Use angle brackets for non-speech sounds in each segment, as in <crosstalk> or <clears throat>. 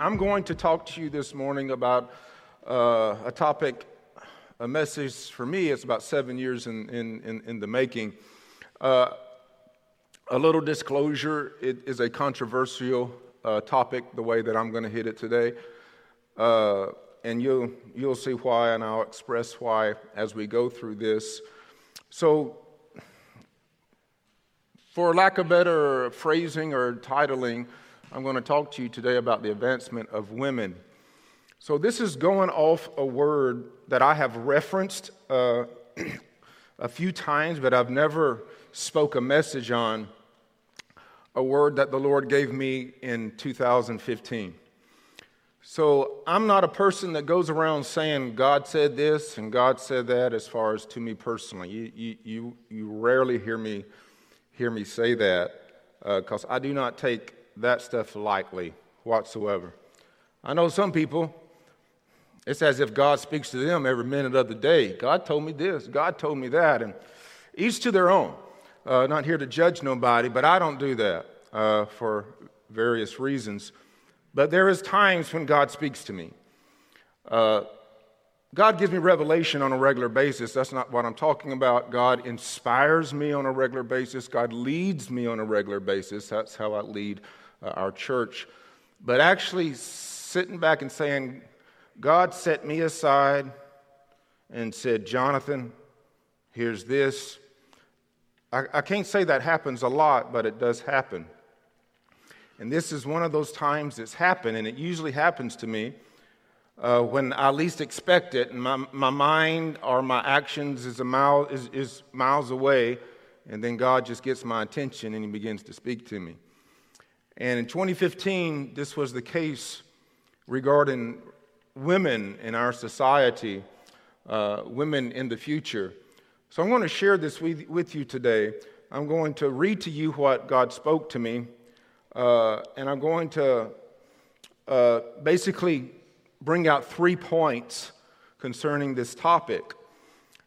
I'm going to talk to you this morning about uh, a topic, a message for me. It's about seven years in, in, in, in the making. Uh, a little disclosure it is a controversial uh, topic, the way that I'm going to hit it today. Uh, and you'll, you'll see why, and I'll express why as we go through this. So, for lack of better phrasing or titling, I'm going to talk to you today about the advancement of women. So, this is going off a word that I have referenced uh, <clears throat> a few times, but I've never spoke a message on a word that the Lord gave me in 2015. So, I'm not a person that goes around saying God said this and God said that as far as to me personally. You, you, you, you rarely hear me, hear me say that because uh, I do not take that stuff lightly whatsoever. I know some people, it's as if God speaks to them every minute of the day. God told me this, God told me that, and each to their own. Uh, not here to judge nobody, but I don't do that uh, for various reasons. But there is times when God speaks to me. Uh, God gives me revelation on a regular basis. That's not what I'm talking about. God inspires me on a regular basis. God leads me on a regular basis. That's how I lead uh, our church. But actually, sitting back and saying, God set me aside and said, Jonathan, here's this. I, I can't say that happens a lot, but it does happen. And this is one of those times it's happened, and it usually happens to me uh, when I least expect it, and my, my mind or my actions is, a mile, is, is miles away, and then God just gets my attention and He begins to speak to me. And in 2015, this was the case regarding women in our society, uh, women in the future. So I'm going to share this with, with, you today. I'm going to read to you what God spoke to me, uh, and I'm going to uh, basically bring out three points concerning this topic.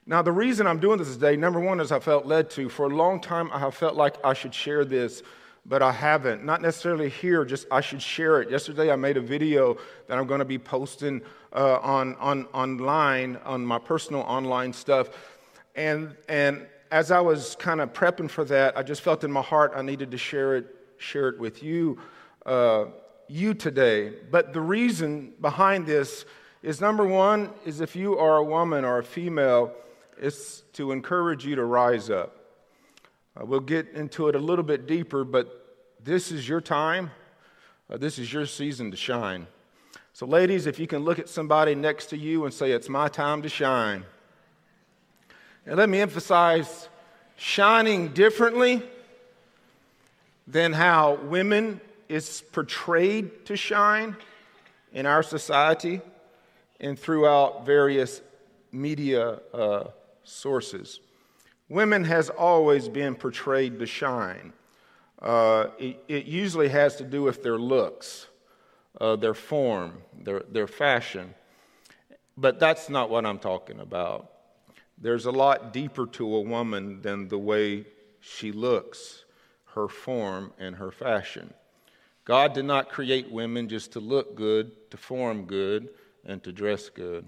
Now, the reason I'm doing this today, number one, is I felt led to. For a long time, I have felt like I should share this but I haven't. Not necessarily here, just I should share it. Yesterday I made a video that I'm going to be posting uh, on, on online on my personal online stuff. And, and as I was kind of prepping for that, I just felt in my heart I needed to share it, share it with you, uh, you today. But the reason behind this is number one is if you are a woman or a female, it's to encourage you to rise up. Uh, we'll get into it a little bit deeper, but this is your time. Uh, this is your season to shine. So, ladies, if you can look at somebody next to you and say, It's my time to shine. And let me emphasize shining differently than how women is portrayed to shine in our society and throughout various media uh, sources. Women has always been portrayed to shine. Uh, it, it, usually has to do with their looks, uh, their form, their, their fashion. But that's not what I'm talking about. There's a lot deeper to a woman than the way she looks, her form, and her fashion. God did not create women just to look good, to form good, and to dress good.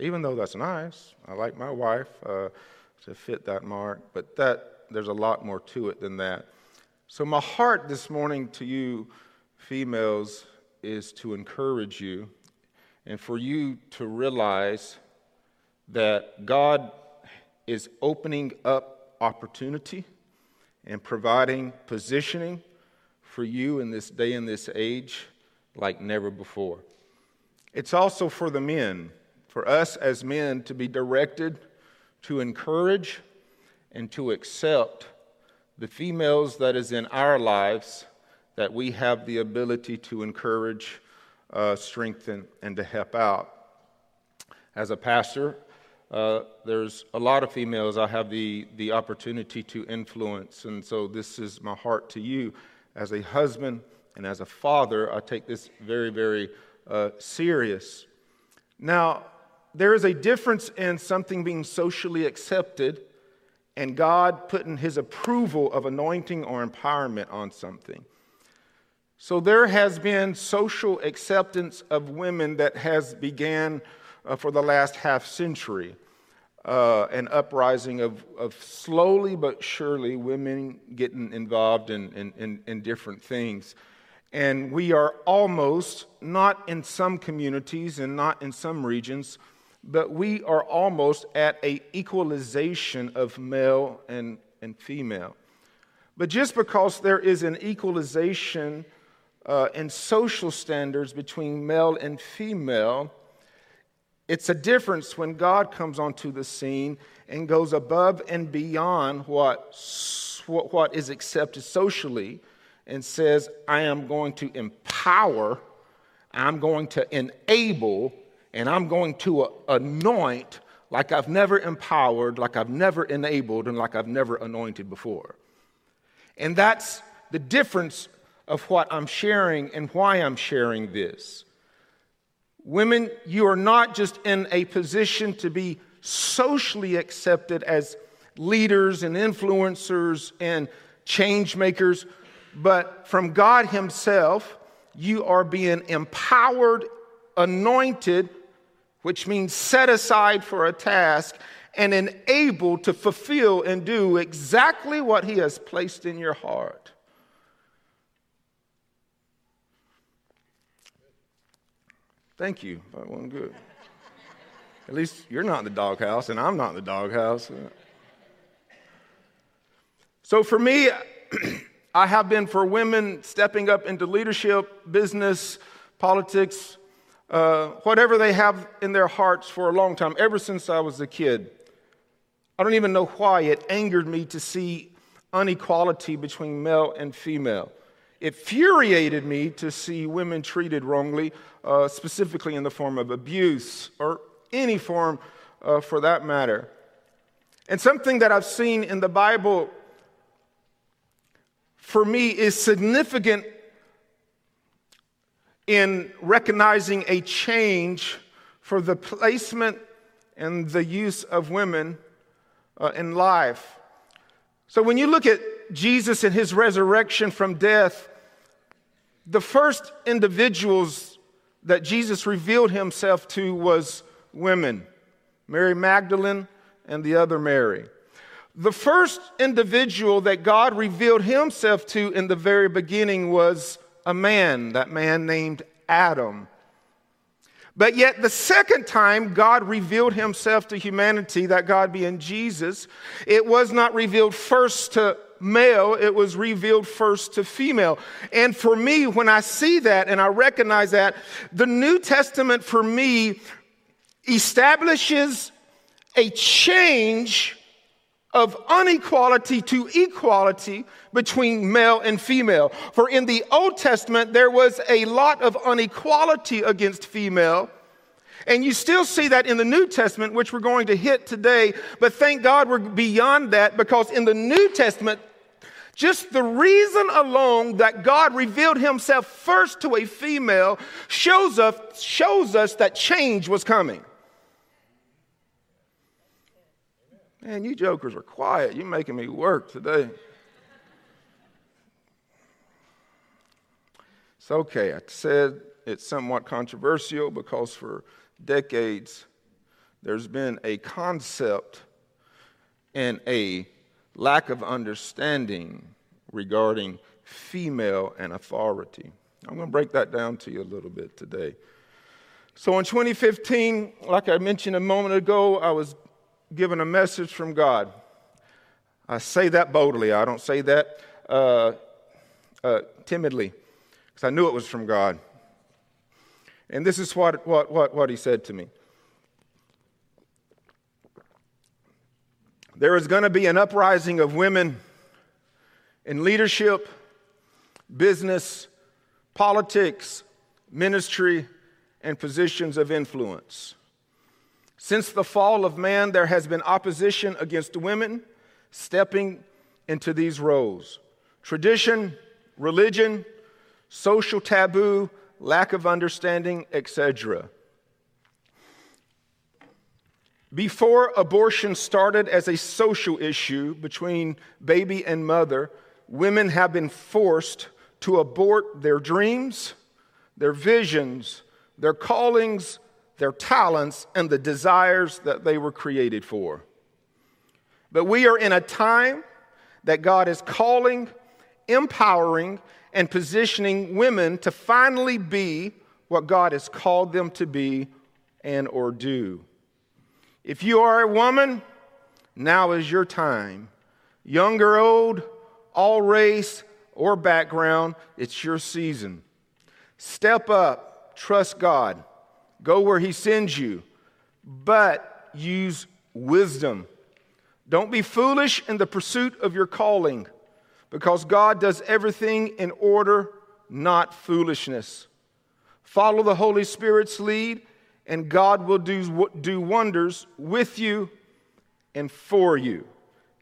Even though that's nice, I like my wife. Uh, to fit that mark, but that there's a lot more to it than that. So my heart this morning to you females is to encourage you and for you to realize that God is opening up opportunity and providing positioning for you in this day and this age like never before. It's also for the men, for us as men to be directed to encourage and to accept the females that is in our lives that we have the ability to encourage, uh, strengthen, and to help out. As a pastor, uh, there's a lot of females I have the, the opportunity to influence, and so this is my heart to you. As a husband and as a father, I take this very, very uh, serious. Now, there is a difference in something being socially accepted and God putting his approval of anointing or empowerment on something. So there has been social acceptance of women that has began uh, for the last half century. Uh, an uprising of, of slowly but surely women getting involved in, in, in, in different things. And we are almost, not in some communities and not in some regions, but we are almost at a equalization of male and, and female. But just because there is an equalization uh, in social standards between male and female, it's a difference when God comes onto the scene and goes above and beyond what, what is accepted socially and says, I am going to empower, I'm going to enable, and I'm going to anoint like I've never empowered, like I've never enabled, and like I've never anointed before. And that's the difference of what I'm sharing and why I'm sharing this. Women, you are not just in a position to be socially accepted as leaders and influencers and change makers, but from God Himself, you are being empowered, anointed, which means set aside for a task, and enabled to fulfill and do exactly what He has placed in your heart. Thank you. That wasn't good. At least you're not in the doghouse, and I'm not in the doghouse. So for me, <clears throat> I have been for women stepping up into leadership, business, politics, uh, whatever they have in their hearts for a long time, ever since I was a kid. I don't even know why it angered me to see inequality between male and female. It infuriated me to see women treated wrongly, uh, specifically in the form of abuse or any form uh, for that matter. And something that I've seen in the Bible for me is significant in recognizing a change for the placement and the use of women uh, in life. So when you look at Jesus and his resurrection from death, the first individuals that Jesus revealed himself to was women Mary Magdalene and the other Mary. The first individual that God revealed himself to in the very beginning was a man, that man named Adam. But yet, the second time God revealed himself to humanity, that God being Jesus, it was not revealed first to male, it was revealed first to female. And for me, when I see that and I recognize that, the New Testament for me establishes a change of inequality to equality between male and female. For in the Old Testament, there was a lot of inequality against female. And you still see that in the New Testament, which we're going to hit today. But thank God we're beyond that because in the New Testament, just the reason alone that God revealed himself first to a female shows us, shows us that change was coming. Man, you jokers are quiet. You're making me work today. It's okay. I said it's somewhat controversial because for decades there's been a concept and a lack of understanding regarding female and authority. I'm going to break that down to you a little bit today. So in 2015, like I mentioned a moment ago, I was given a message from God. I say that boldly, I don't say that uh, uh, timidly, because I knew it was from God. And this is what, what, what, what He said to me. There is going to be an uprising of women in leadership, business, politics, ministry, and positions of influence. Since the fall of man, there has been opposition against women stepping into these roles. Tradition, religion, social taboo, lack of understanding, etc. Before abortion started as a social issue between baby and mother, women have been forced to abort their dreams, their visions, their callings, their talents, and the desires that they were created for. But we are in a time that God is calling, empowering, and positioning women to finally be what God has called them to be and or do. If you are a woman, now is your time. Young or old, all race or background, it's your season. Step up, trust God, go where He sends you, but use wisdom. Don't be foolish in the pursuit of your calling, because God does everything in order, not foolishness. Follow the Holy Spirit's lead, and God will do, do wonders with you and for you.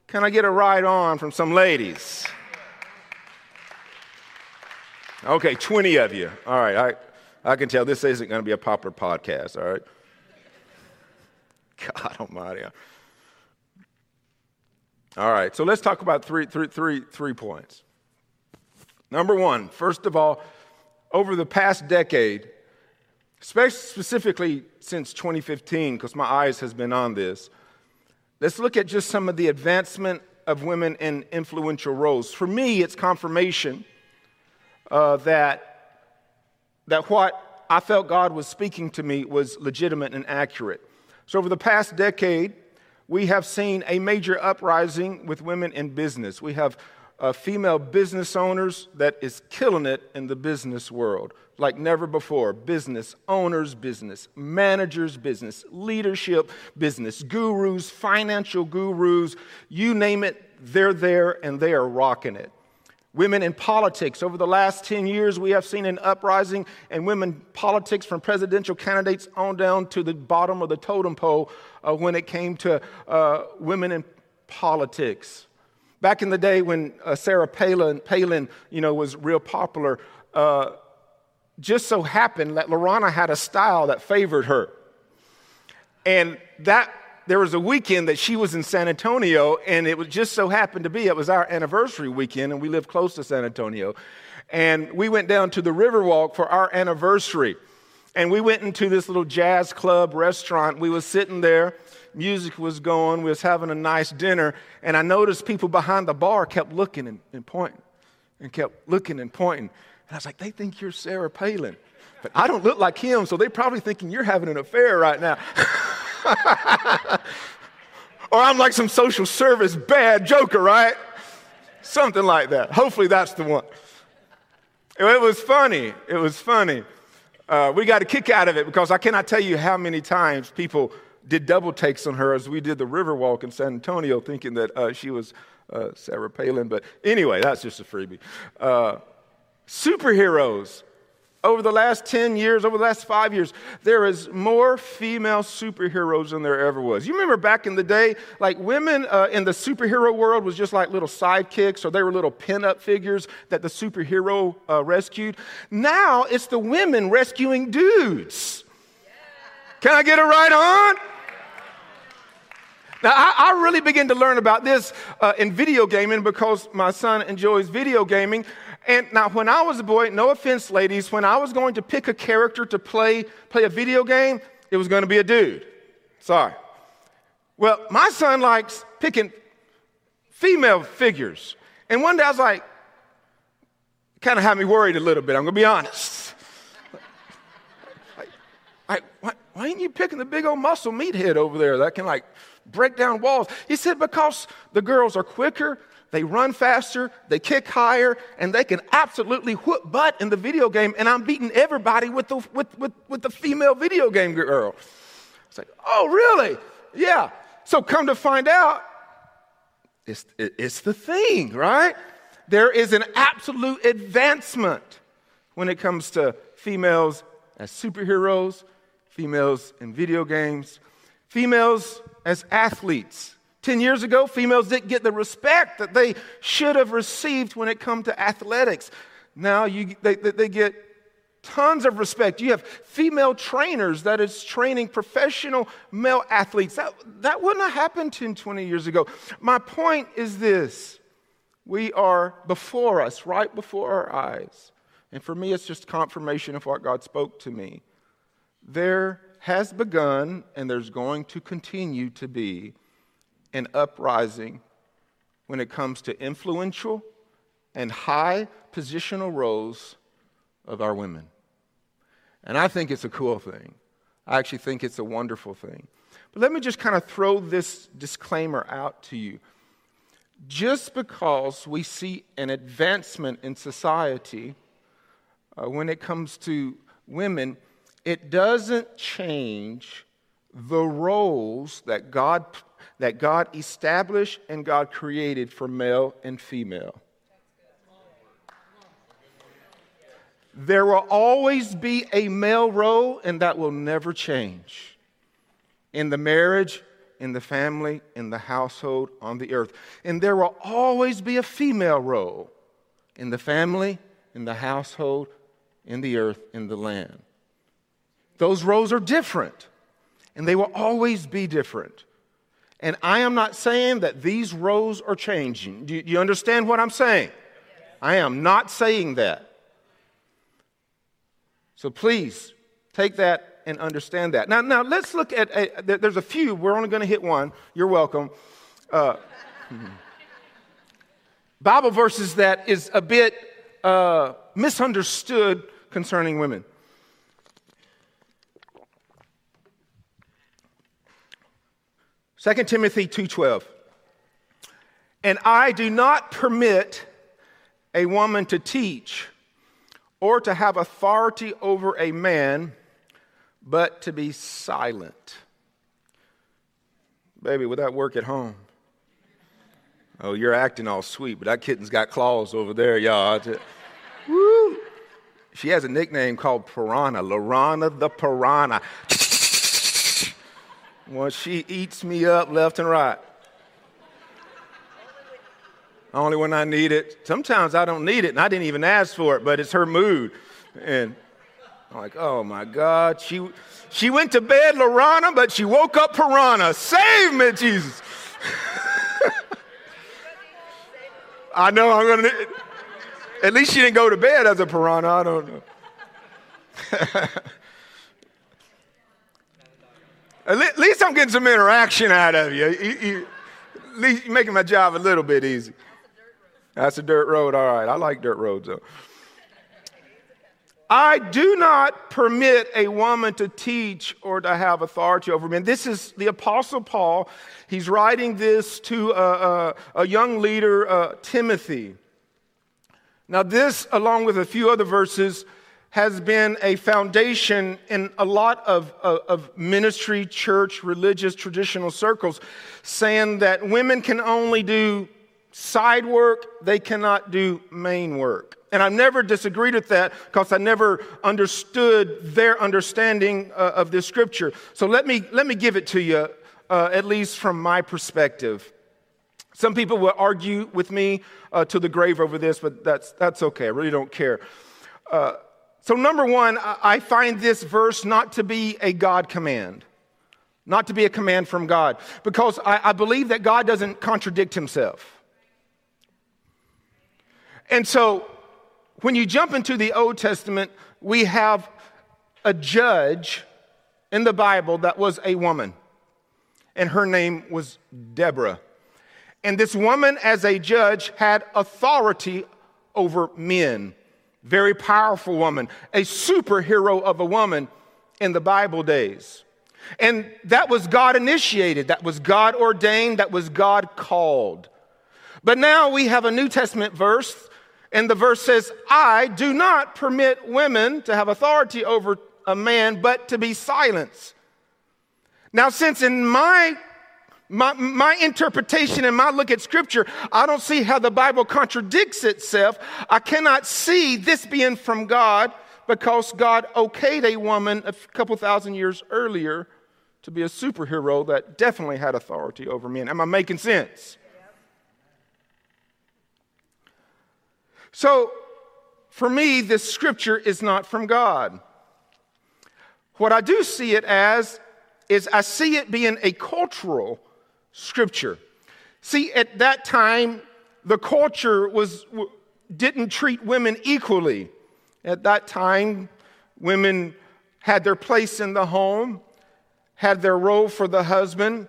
Can I get a right on from some ladies? Okay, 20 of you. All right, I, I can tell this isn't going to be a popular podcast, all right? <laughs> God almighty. All right, so let's talk about three, three, three, three points. Number one, first of all, over the past decade, specifically since 2015, because my eyes has been on this, let's look at just some of the advancement of women in influential roles. For me, it's confirmation uh, that, that what I felt God was speaking to me was legitimate and accurate. So, over the past decade, we have seen a major uprising with women in business. We have uh, female business owners that is killing it in the business world like never before. Business owners, business managers, business leadership, business gurus, financial gurus, you name it, they're there and they are rocking it. Women in politics. Over the last 10 years, we have seen an uprising in women politics from presidential candidates on down to the bottom of the totem pole uh, when it came to uh, women in politics. Back in the day when uh, Sarah Palin, Palin, you know, was real popular, uh, just so happened that Lorana had a style that favored her. And that there was a weekend that she was in San Antonio, and it was just so happened to be it was our anniversary weekend, and we live close to San Antonio. And we went down to the Riverwalk for our anniversary. And we went into this little jazz club restaurant. We was sitting there, music was going, we was having a nice dinner, and I noticed people behind the bar kept looking and, and pointing and kept looking and pointing. And I was like, they think you're Sarah Palin. But I don't look like him, so they're probably thinking you're having an affair right now. <laughs> <laughs> or I'm like some social service bad joker, right? Something like that. Hopefully that's the one. It was funny. It was funny. Uh, we got a kick out of it because I cannot tell you how many times people did double takes on her as we did the river walk in San Antonio, thinking that uh, she was uh, Sarah Palin. But anyway, that's just a freebie. Uh, superheroes over the last 10 years, over the last five years, there is more female superheroes than there ever was. You remember back in the day, like women uh, in the superhero world was just like little sidekicks or they were little pin-up figures that the superhero uh, rescued. Now it's the women rescuing dudes. Can I get it right on? Now, I, I, really began to learn about this uh, in video gaming because my son enjoys video gaming. And now, when I was a boy, no offense, ladies, when I was going to pick a character to play, play a video game, it was going to be a dude. Sorry. Well, my son likes picking female figures. And one day I was like, kind of had me worried a little bit, I'm going to be honest. like, like why, why ain't you picking the big old muscle meathead over there that can like break down walls? He said, because the girls are quicker, they run faster, they kick higher, and they can absolutely whoop butt in the video game. And I'm beating everybody with the, with, with, with the female video game girl. It's like, oh, really? Yeah. So come to find out, it's, it's the thing, right? There is an absolute advancement when it comes to females as superheroes, females in video games, females as athletes. 10 years ago, females didn't get the respect that they should have received when it comes to athletics. Now you, they, they get tons of respect. You have female trainers that is training professional male athletes. That, that wouldn't have happened 10, 20 years ago. My point is this we are before us, right before our eyes. And for me, it's just confirmation of what God spoke to me. There has begun, and there's going to continue to be, an uprising when it comes to influential and high positional roles of our women. And I think it's a cool thing. I actually think it's a wonderful thing. But let me just kind of throw this disclaimer out to you. Just because we see an advancement in society uh, when it comes to women, it doesn't change the roles that God, that God established and God created for male and female. There will always be a male role, and that will never change in the marriage, in the family, in the household, on the earth. And there will always be a female role in the family, in the household, in the earth, in the land. Those roles are different, and they will always be different. And I am not saying that these roles are changing. Do you understand what I'm saying? I am not saying that. So please take that and understand that. Now, now let's look at, a, there's a few, we're only going to hit one. You're welcome. Uh, <laughs> Bible verses that is a bit uh, misunderstood concerning women. Second Timothy 2:12. And I do not permit a woman to teach or to have authority over a man, but to be silent. Baby, would that work at home? Oh, you're acting all sweet, but that kitten's got claws over there, y'all. Woo! She has a nickname called Piranha, Lorana the Piranha. Well, she eats me up left and right. Only when I need it. Sometimes I don't need it, and I didn't even ask for it, but it's her mood. And I'm like, oh my God. She, she went to bed, Lorana, but she woke up Piranha. Save me, Jesus. <laughs> I know I'm going to. At least she didn't go to bed as a piranha. I don't know. <laughs> at least I'm getting some interaction out of you. you, you at least you're making my job a little bit easy. That's a dirt road. All right. I like dirt roads, though. I do not permit a woman to teach or to have authority over men. This is the Apostle Paul. He's writing this to a, a, a young leader, uh, Timothy. Now, this, along with a few other verses, has been a foundation in a lot of, of, of, ministry, church, religious, traditional circles, saying that women can only do side work, they cannot do main work. And I've never disagreed with that because I never understood their understanding uh, of this scripture. So let me, let me give it to you, uh, at least from my perspective. Some people will argue with me uh, to the grave over this, but that's, that's okay. I really don't care. So, number one, I find this verse not to be a God command, not to be a command from God, because I, I believe that God doesn't contradict himself. And so when you jump into the Old Testament, we have a judge in the Bible that was a woman, and her name was Deborah. And this woman, as a judge, had authority over men. Very powerful woman, a superhero of a woman in the Bible days. And that was God initiated, that was God ordained, that was God called. But now we have a New Testament verse and the verse says, I do not permit women to have authority over a man, but to be silenced. Now, since in my, my, my interpretation and my look at scripture, I don't see how the Bible contradicts itself. I cannot see this being from God because God okayed a woman a couple thousand years earlier to be a superhero that definitely had authority over men. Am I making sense? So, for me, this scripture is not from God. What I do see it as is I see it being a cultural scripture. See, at that time, the culture was, didn't treat women equally. At that time, women had their place in the home, had their role for the husband,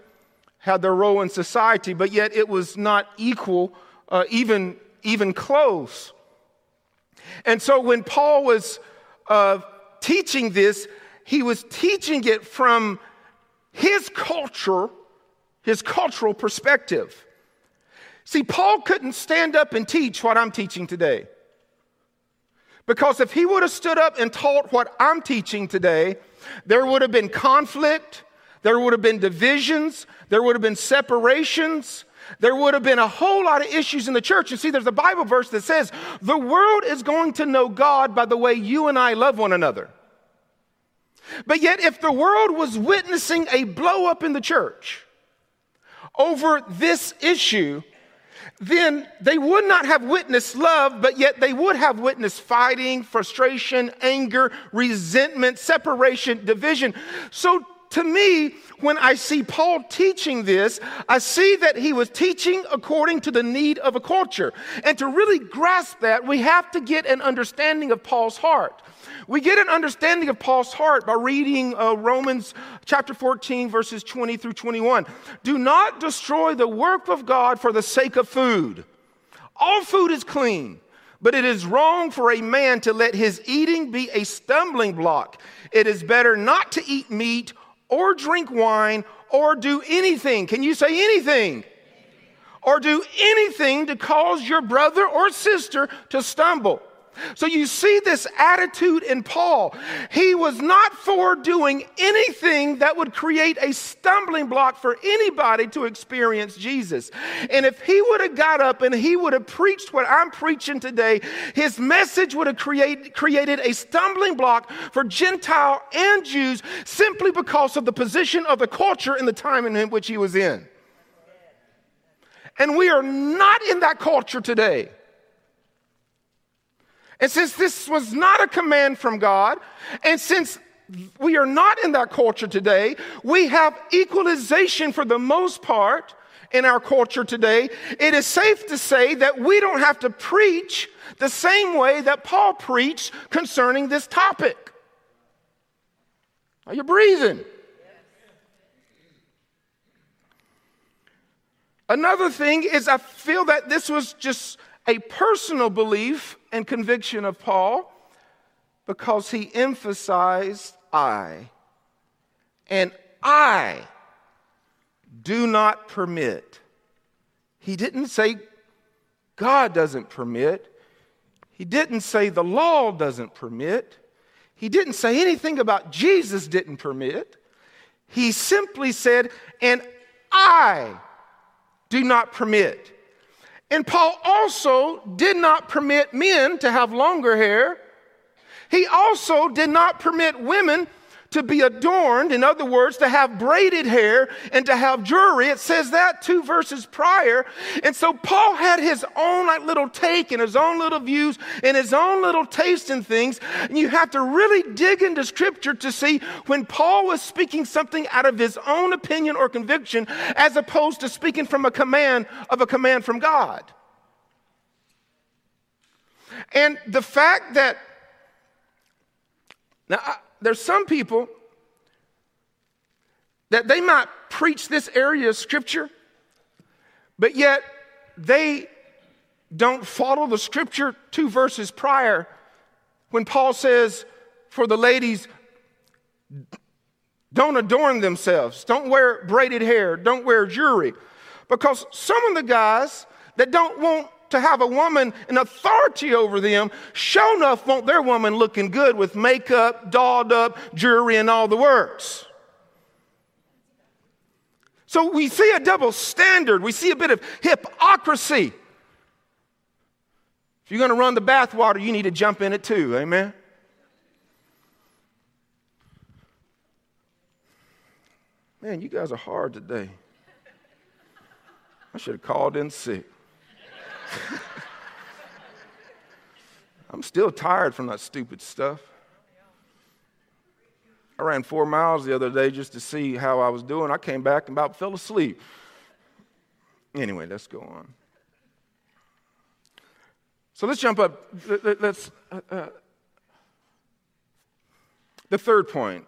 had their role in society, but yet it was not equal, uh, even, even close. And so when Paul was uh, teaching this, he was teaching it from his culture, his cultural perspective. See, Paul couldn't stand up and teach what I'm teaching today. Because if he would have stood up and taught what I'm teaching today, there would have been conflict, there would have been divisions, there would have been separations, there would have been a whole lot of issues in the church. And see, there's a Bible verse that says, The world is going to know God by the way you and I love one another. But yet, if the world was witnessing a blow up in the church over this issue, then they would not have witnessed love, but yet they would have witnessed fighting, frustration, anger, resentment, separation, division. So to me, when I see Paul teaching this, I see that he was teaching according to the need of a culture. And to really grasp that, we have to get an understanding of Paul's heart. We get an understanding of Paul's heart by reading uh, Romans chapter 14, verses 20 through 21. Do not destroy the work of God for the sake of food. All food is clean, but it is wrong for a man to let his eating be a stumbling block. It is better not to eat meat or drink wine or do anything. Can you say anything? Or do anything to cause your brother or sister to stumble. So you see this attitude in Paul. He was not for doing anything that would create a stumbling block for anybody to experience Jesus. And if he would have got up and he would have preached what I'm preaching today, his message would have create, created a stumbling block for Gentile and Jews simply because of the position of the culture and the time in which he was in. And we are not in that culture today. And since this was not a command from God, and since we are not in that culture today, we have equalization for the most part in our culture today. It is safe to say that we don't have to preach the same way that Paul preached concerning this topic. Are you breathing? Another thing is, I feel that this was just a personal belief and conviction of Paul because he emphasized I. And I do not permit. He didn't say God doesn't permit. He didn't say the law doesn't permit. He didn't say anything about Jesus didn't permit. He simply said, and I do not permit. And Paul also did not permit men to have longer hair. He also did not permit women to be adorned, in other words, to have braided hair and to have jewelry. It says that two verses prior. And so Paul had his own like, little take and his own little views and his own little taste in things. And you have to really dig into scripture to see when Paul was speaking something out of his own opinion or conviction as opposed to speaking from a command of a command from God. And the fact that now, I, there's some people that they might preach this area of scripture, but yet they don't follow the scripture two verses prior when Paul says, for the ladies, don't adorn themselves, don't wear braided hair, don't wear jewelry. Because some of the guys that don't want to have a woman in authority over them, show enough want their woman looking good with makeup, dolled up, jewelry, and all the works. So we see a double standard. We see a bit of hypocrisy. If you're going to run the bathwater, you need to jump in it too. Amen. Man, you guys are hard today. I should have called in sick. <laughs> I'm still tired from that stupid stuff. I ran four miles the other day just to see how I was doing. I came back and about fell asleep. Anyway, let's go on. So let's jump up. Let's, uh, uh, the third point,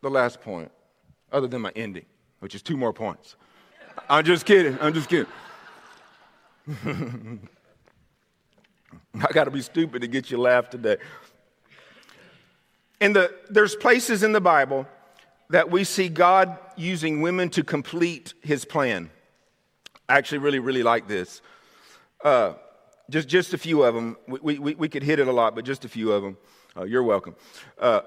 the last point, other than my ending, which is two more points. I'm just kidding. I'm just kidding. <laughs> I got to be stupid to get you laugh today. In the, there's places in the Bible that we see God using women to complete his plan. I actually really, really like this. Uh, just, just a few of them. We, we, we could hit it a lot, but just a few of them. Uh, you're welcome. Uh,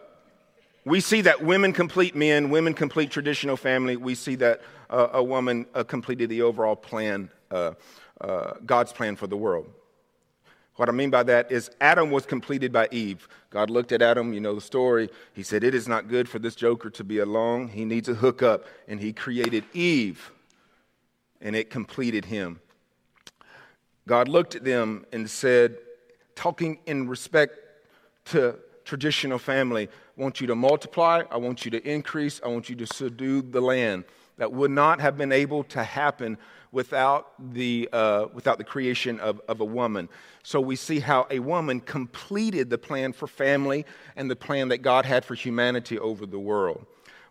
we see that women complete men, women complete traditional family. We see that uh, a woman uh, completed the overall plan, uh, God's plan for the world. What I mean by that is Adam was completed by Eve. God looked at Adam, you know the story. He said, It is not good for this joker to be alone. He needs a hookup. And he created Eve, and it completed him. God looked at them and said, talking in respect to traditional family, I want you to multiply, I want you to increase, I want you to subdue the land. That would not have been able to happen without the, uh, without the creation of, of a woman. So we see how a woman completed the plan for family and the plan that God had for humanity over the world.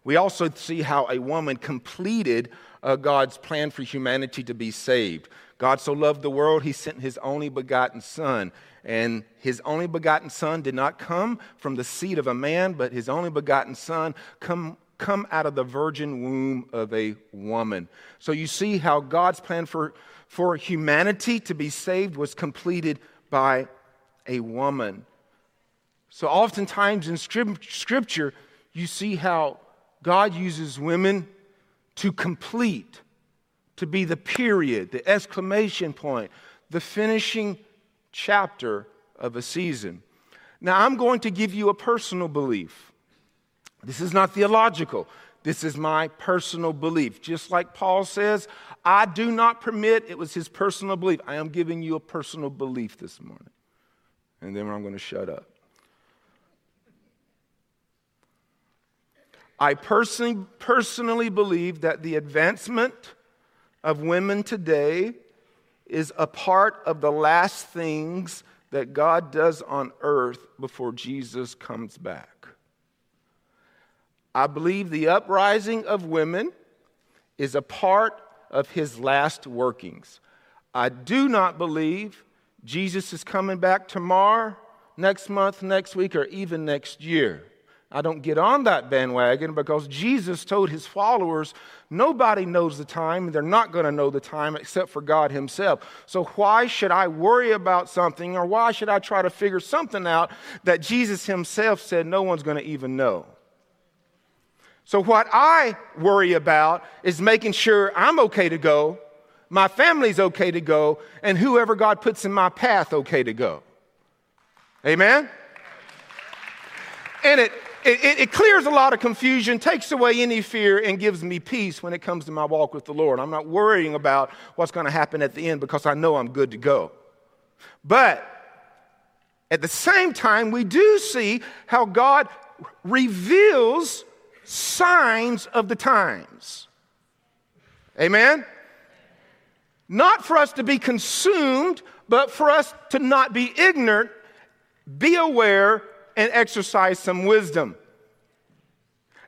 We also see how a woman completed uh, God's plan for humanity to be saved. God so loved the world, he sent his only begotten Son. And his only begotten Son did not come from the seed of a man, but his only begotten Son come, come out of the virgin womb of a woman. So you see how God's plan for, for humanity to be saved was completed by a woman. So oftentimes in Scripture, you see how God uses women to complete to be the period, the exclamation point, the finishing chapter of a season. Now, I'm going to give you a personal belief. This is not theological. This is my personal belief. Just like Paul says, I do not permit, it was his personal belief. I am giving you a personal belief this morning. And then I'm going to shut up. I personally, personally believe that the advancement of women today is a part of the last things that God does on earth before Jesus comes back. I believe the uprising of women is a part of his last workings. I do not believe Jesus is coming back tomorrow, next month, next week, or even next year. I don't get on that bandwagon because Jesus told his followers nobody knows the time, and they're not going to know the time except for God himself. So, why should I worry about something or why should I try to figure something out that Jesus himself said no one's going to even know? So, what I worry about is making sure I'm okay to go, my family's okay to go, and whoever God puts in my path okay to go. Amen? And it it, it, clears a lot of confusion, takes away any fear, and gives me peace when it comes to my walk with the Lord. I'm not worrying about what's going to happen at the end because I know I'm good to go. But at the same time, we do see how God reveals signs of the times. Amen? Not for us to be consumed, but for us to not be ignorant, be aware, and exercise some wisdom.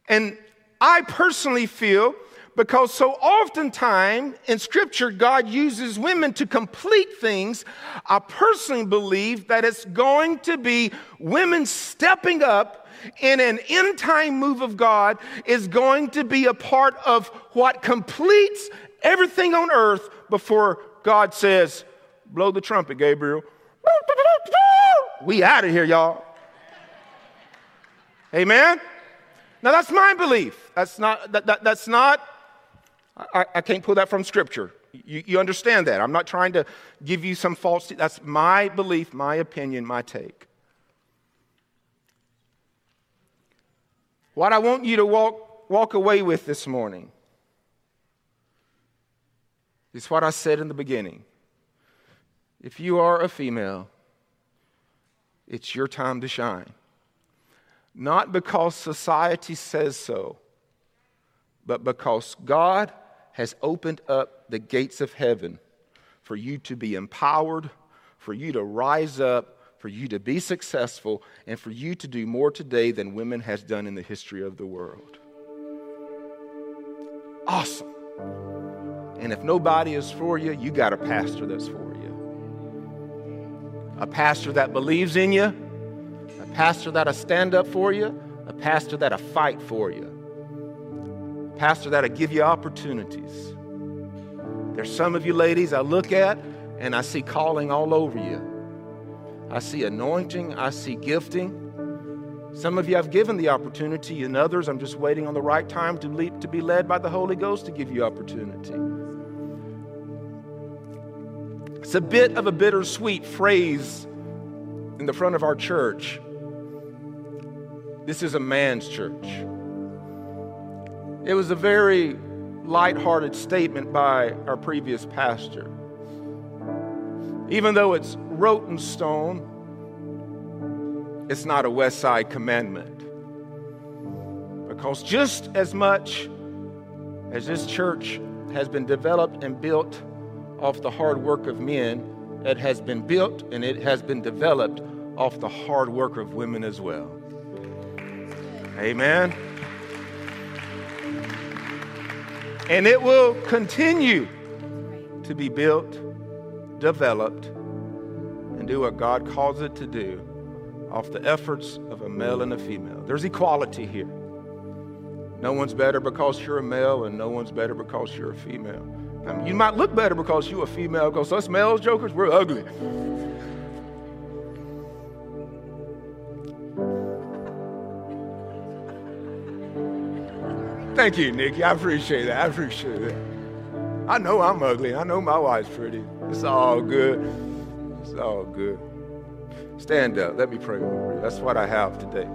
And I personally feel because so oftentimes in scripture God uses women to complete things, I personally believe that it's going to be women stepping up in an end time move of God is going to be a part of what completes everything on earth before God says, Blow the trumpet, Gabriel. We out of here, y'all. Amen? Now, that's my belief. That's not, that, that, that's not I, I, can't pull that from Scripture. You, you understand that. I'm not trying to give you some false, that's my belief, my opinion, my take. What I want you to walk, walk away with this morning is what I said in the beginning. If you are a female, it's your time to shine not because society says so, but because God has opened up the gates of heaven for you to be empowered, for you to rise up, for you to be successful, and for you to do more today than women has done in the history of the world. Awesome. And if nobody is for you, you got a pastor that's for you. A pastor that believes in you, a pastor that'll stand up for you, a pastor that'll fight for you, a pastor that'll give you opportunities. There's some of you ladies I look at and I see calling all over you. I see anointing, I see gifting. Some of you I've given the opportunity, and others I'm just waiting on the right time to, leap, to be led by the Holy Ghost to give you opportunity. It's a bit of a bittersweet phrase in the front of our church. This is a man's church. It was a very light-hearted statement by our previous pastor. Even though it's wrote in stone, it's not a West Side commandment. Because just as much as this church has been developed and built off the hard work of men, it has been built and it has been developed off the hard work of women as well. Amen. And it will continue to be built, developed, and do what God calls it to do off the efforts of a male and a female. There's equality here. No one's better because you're a male, and no one's better because you're a female. I mean, you might look better because you're a female, because us males, jokers, we're ugly. Thank you, Nikki. I appreciate that. I appreciate it. I know I'm ugly. I know my wife's pretty. It's all good. It's all good. Stand up. Let me pray over you. That's what I have today.